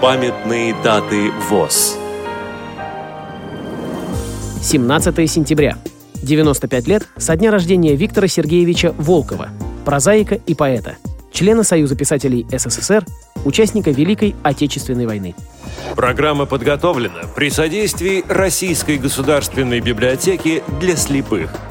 Памятные даты ВОЗ. 17 сентября. 95 лет со дня рождения Виктора Сергеевича Волкова, прозаика и поэта, члена Союза писателей СССР, участника Великой Отечественной войны. Программа подготовлена при содействии Российской государственной библиотеки для слепых –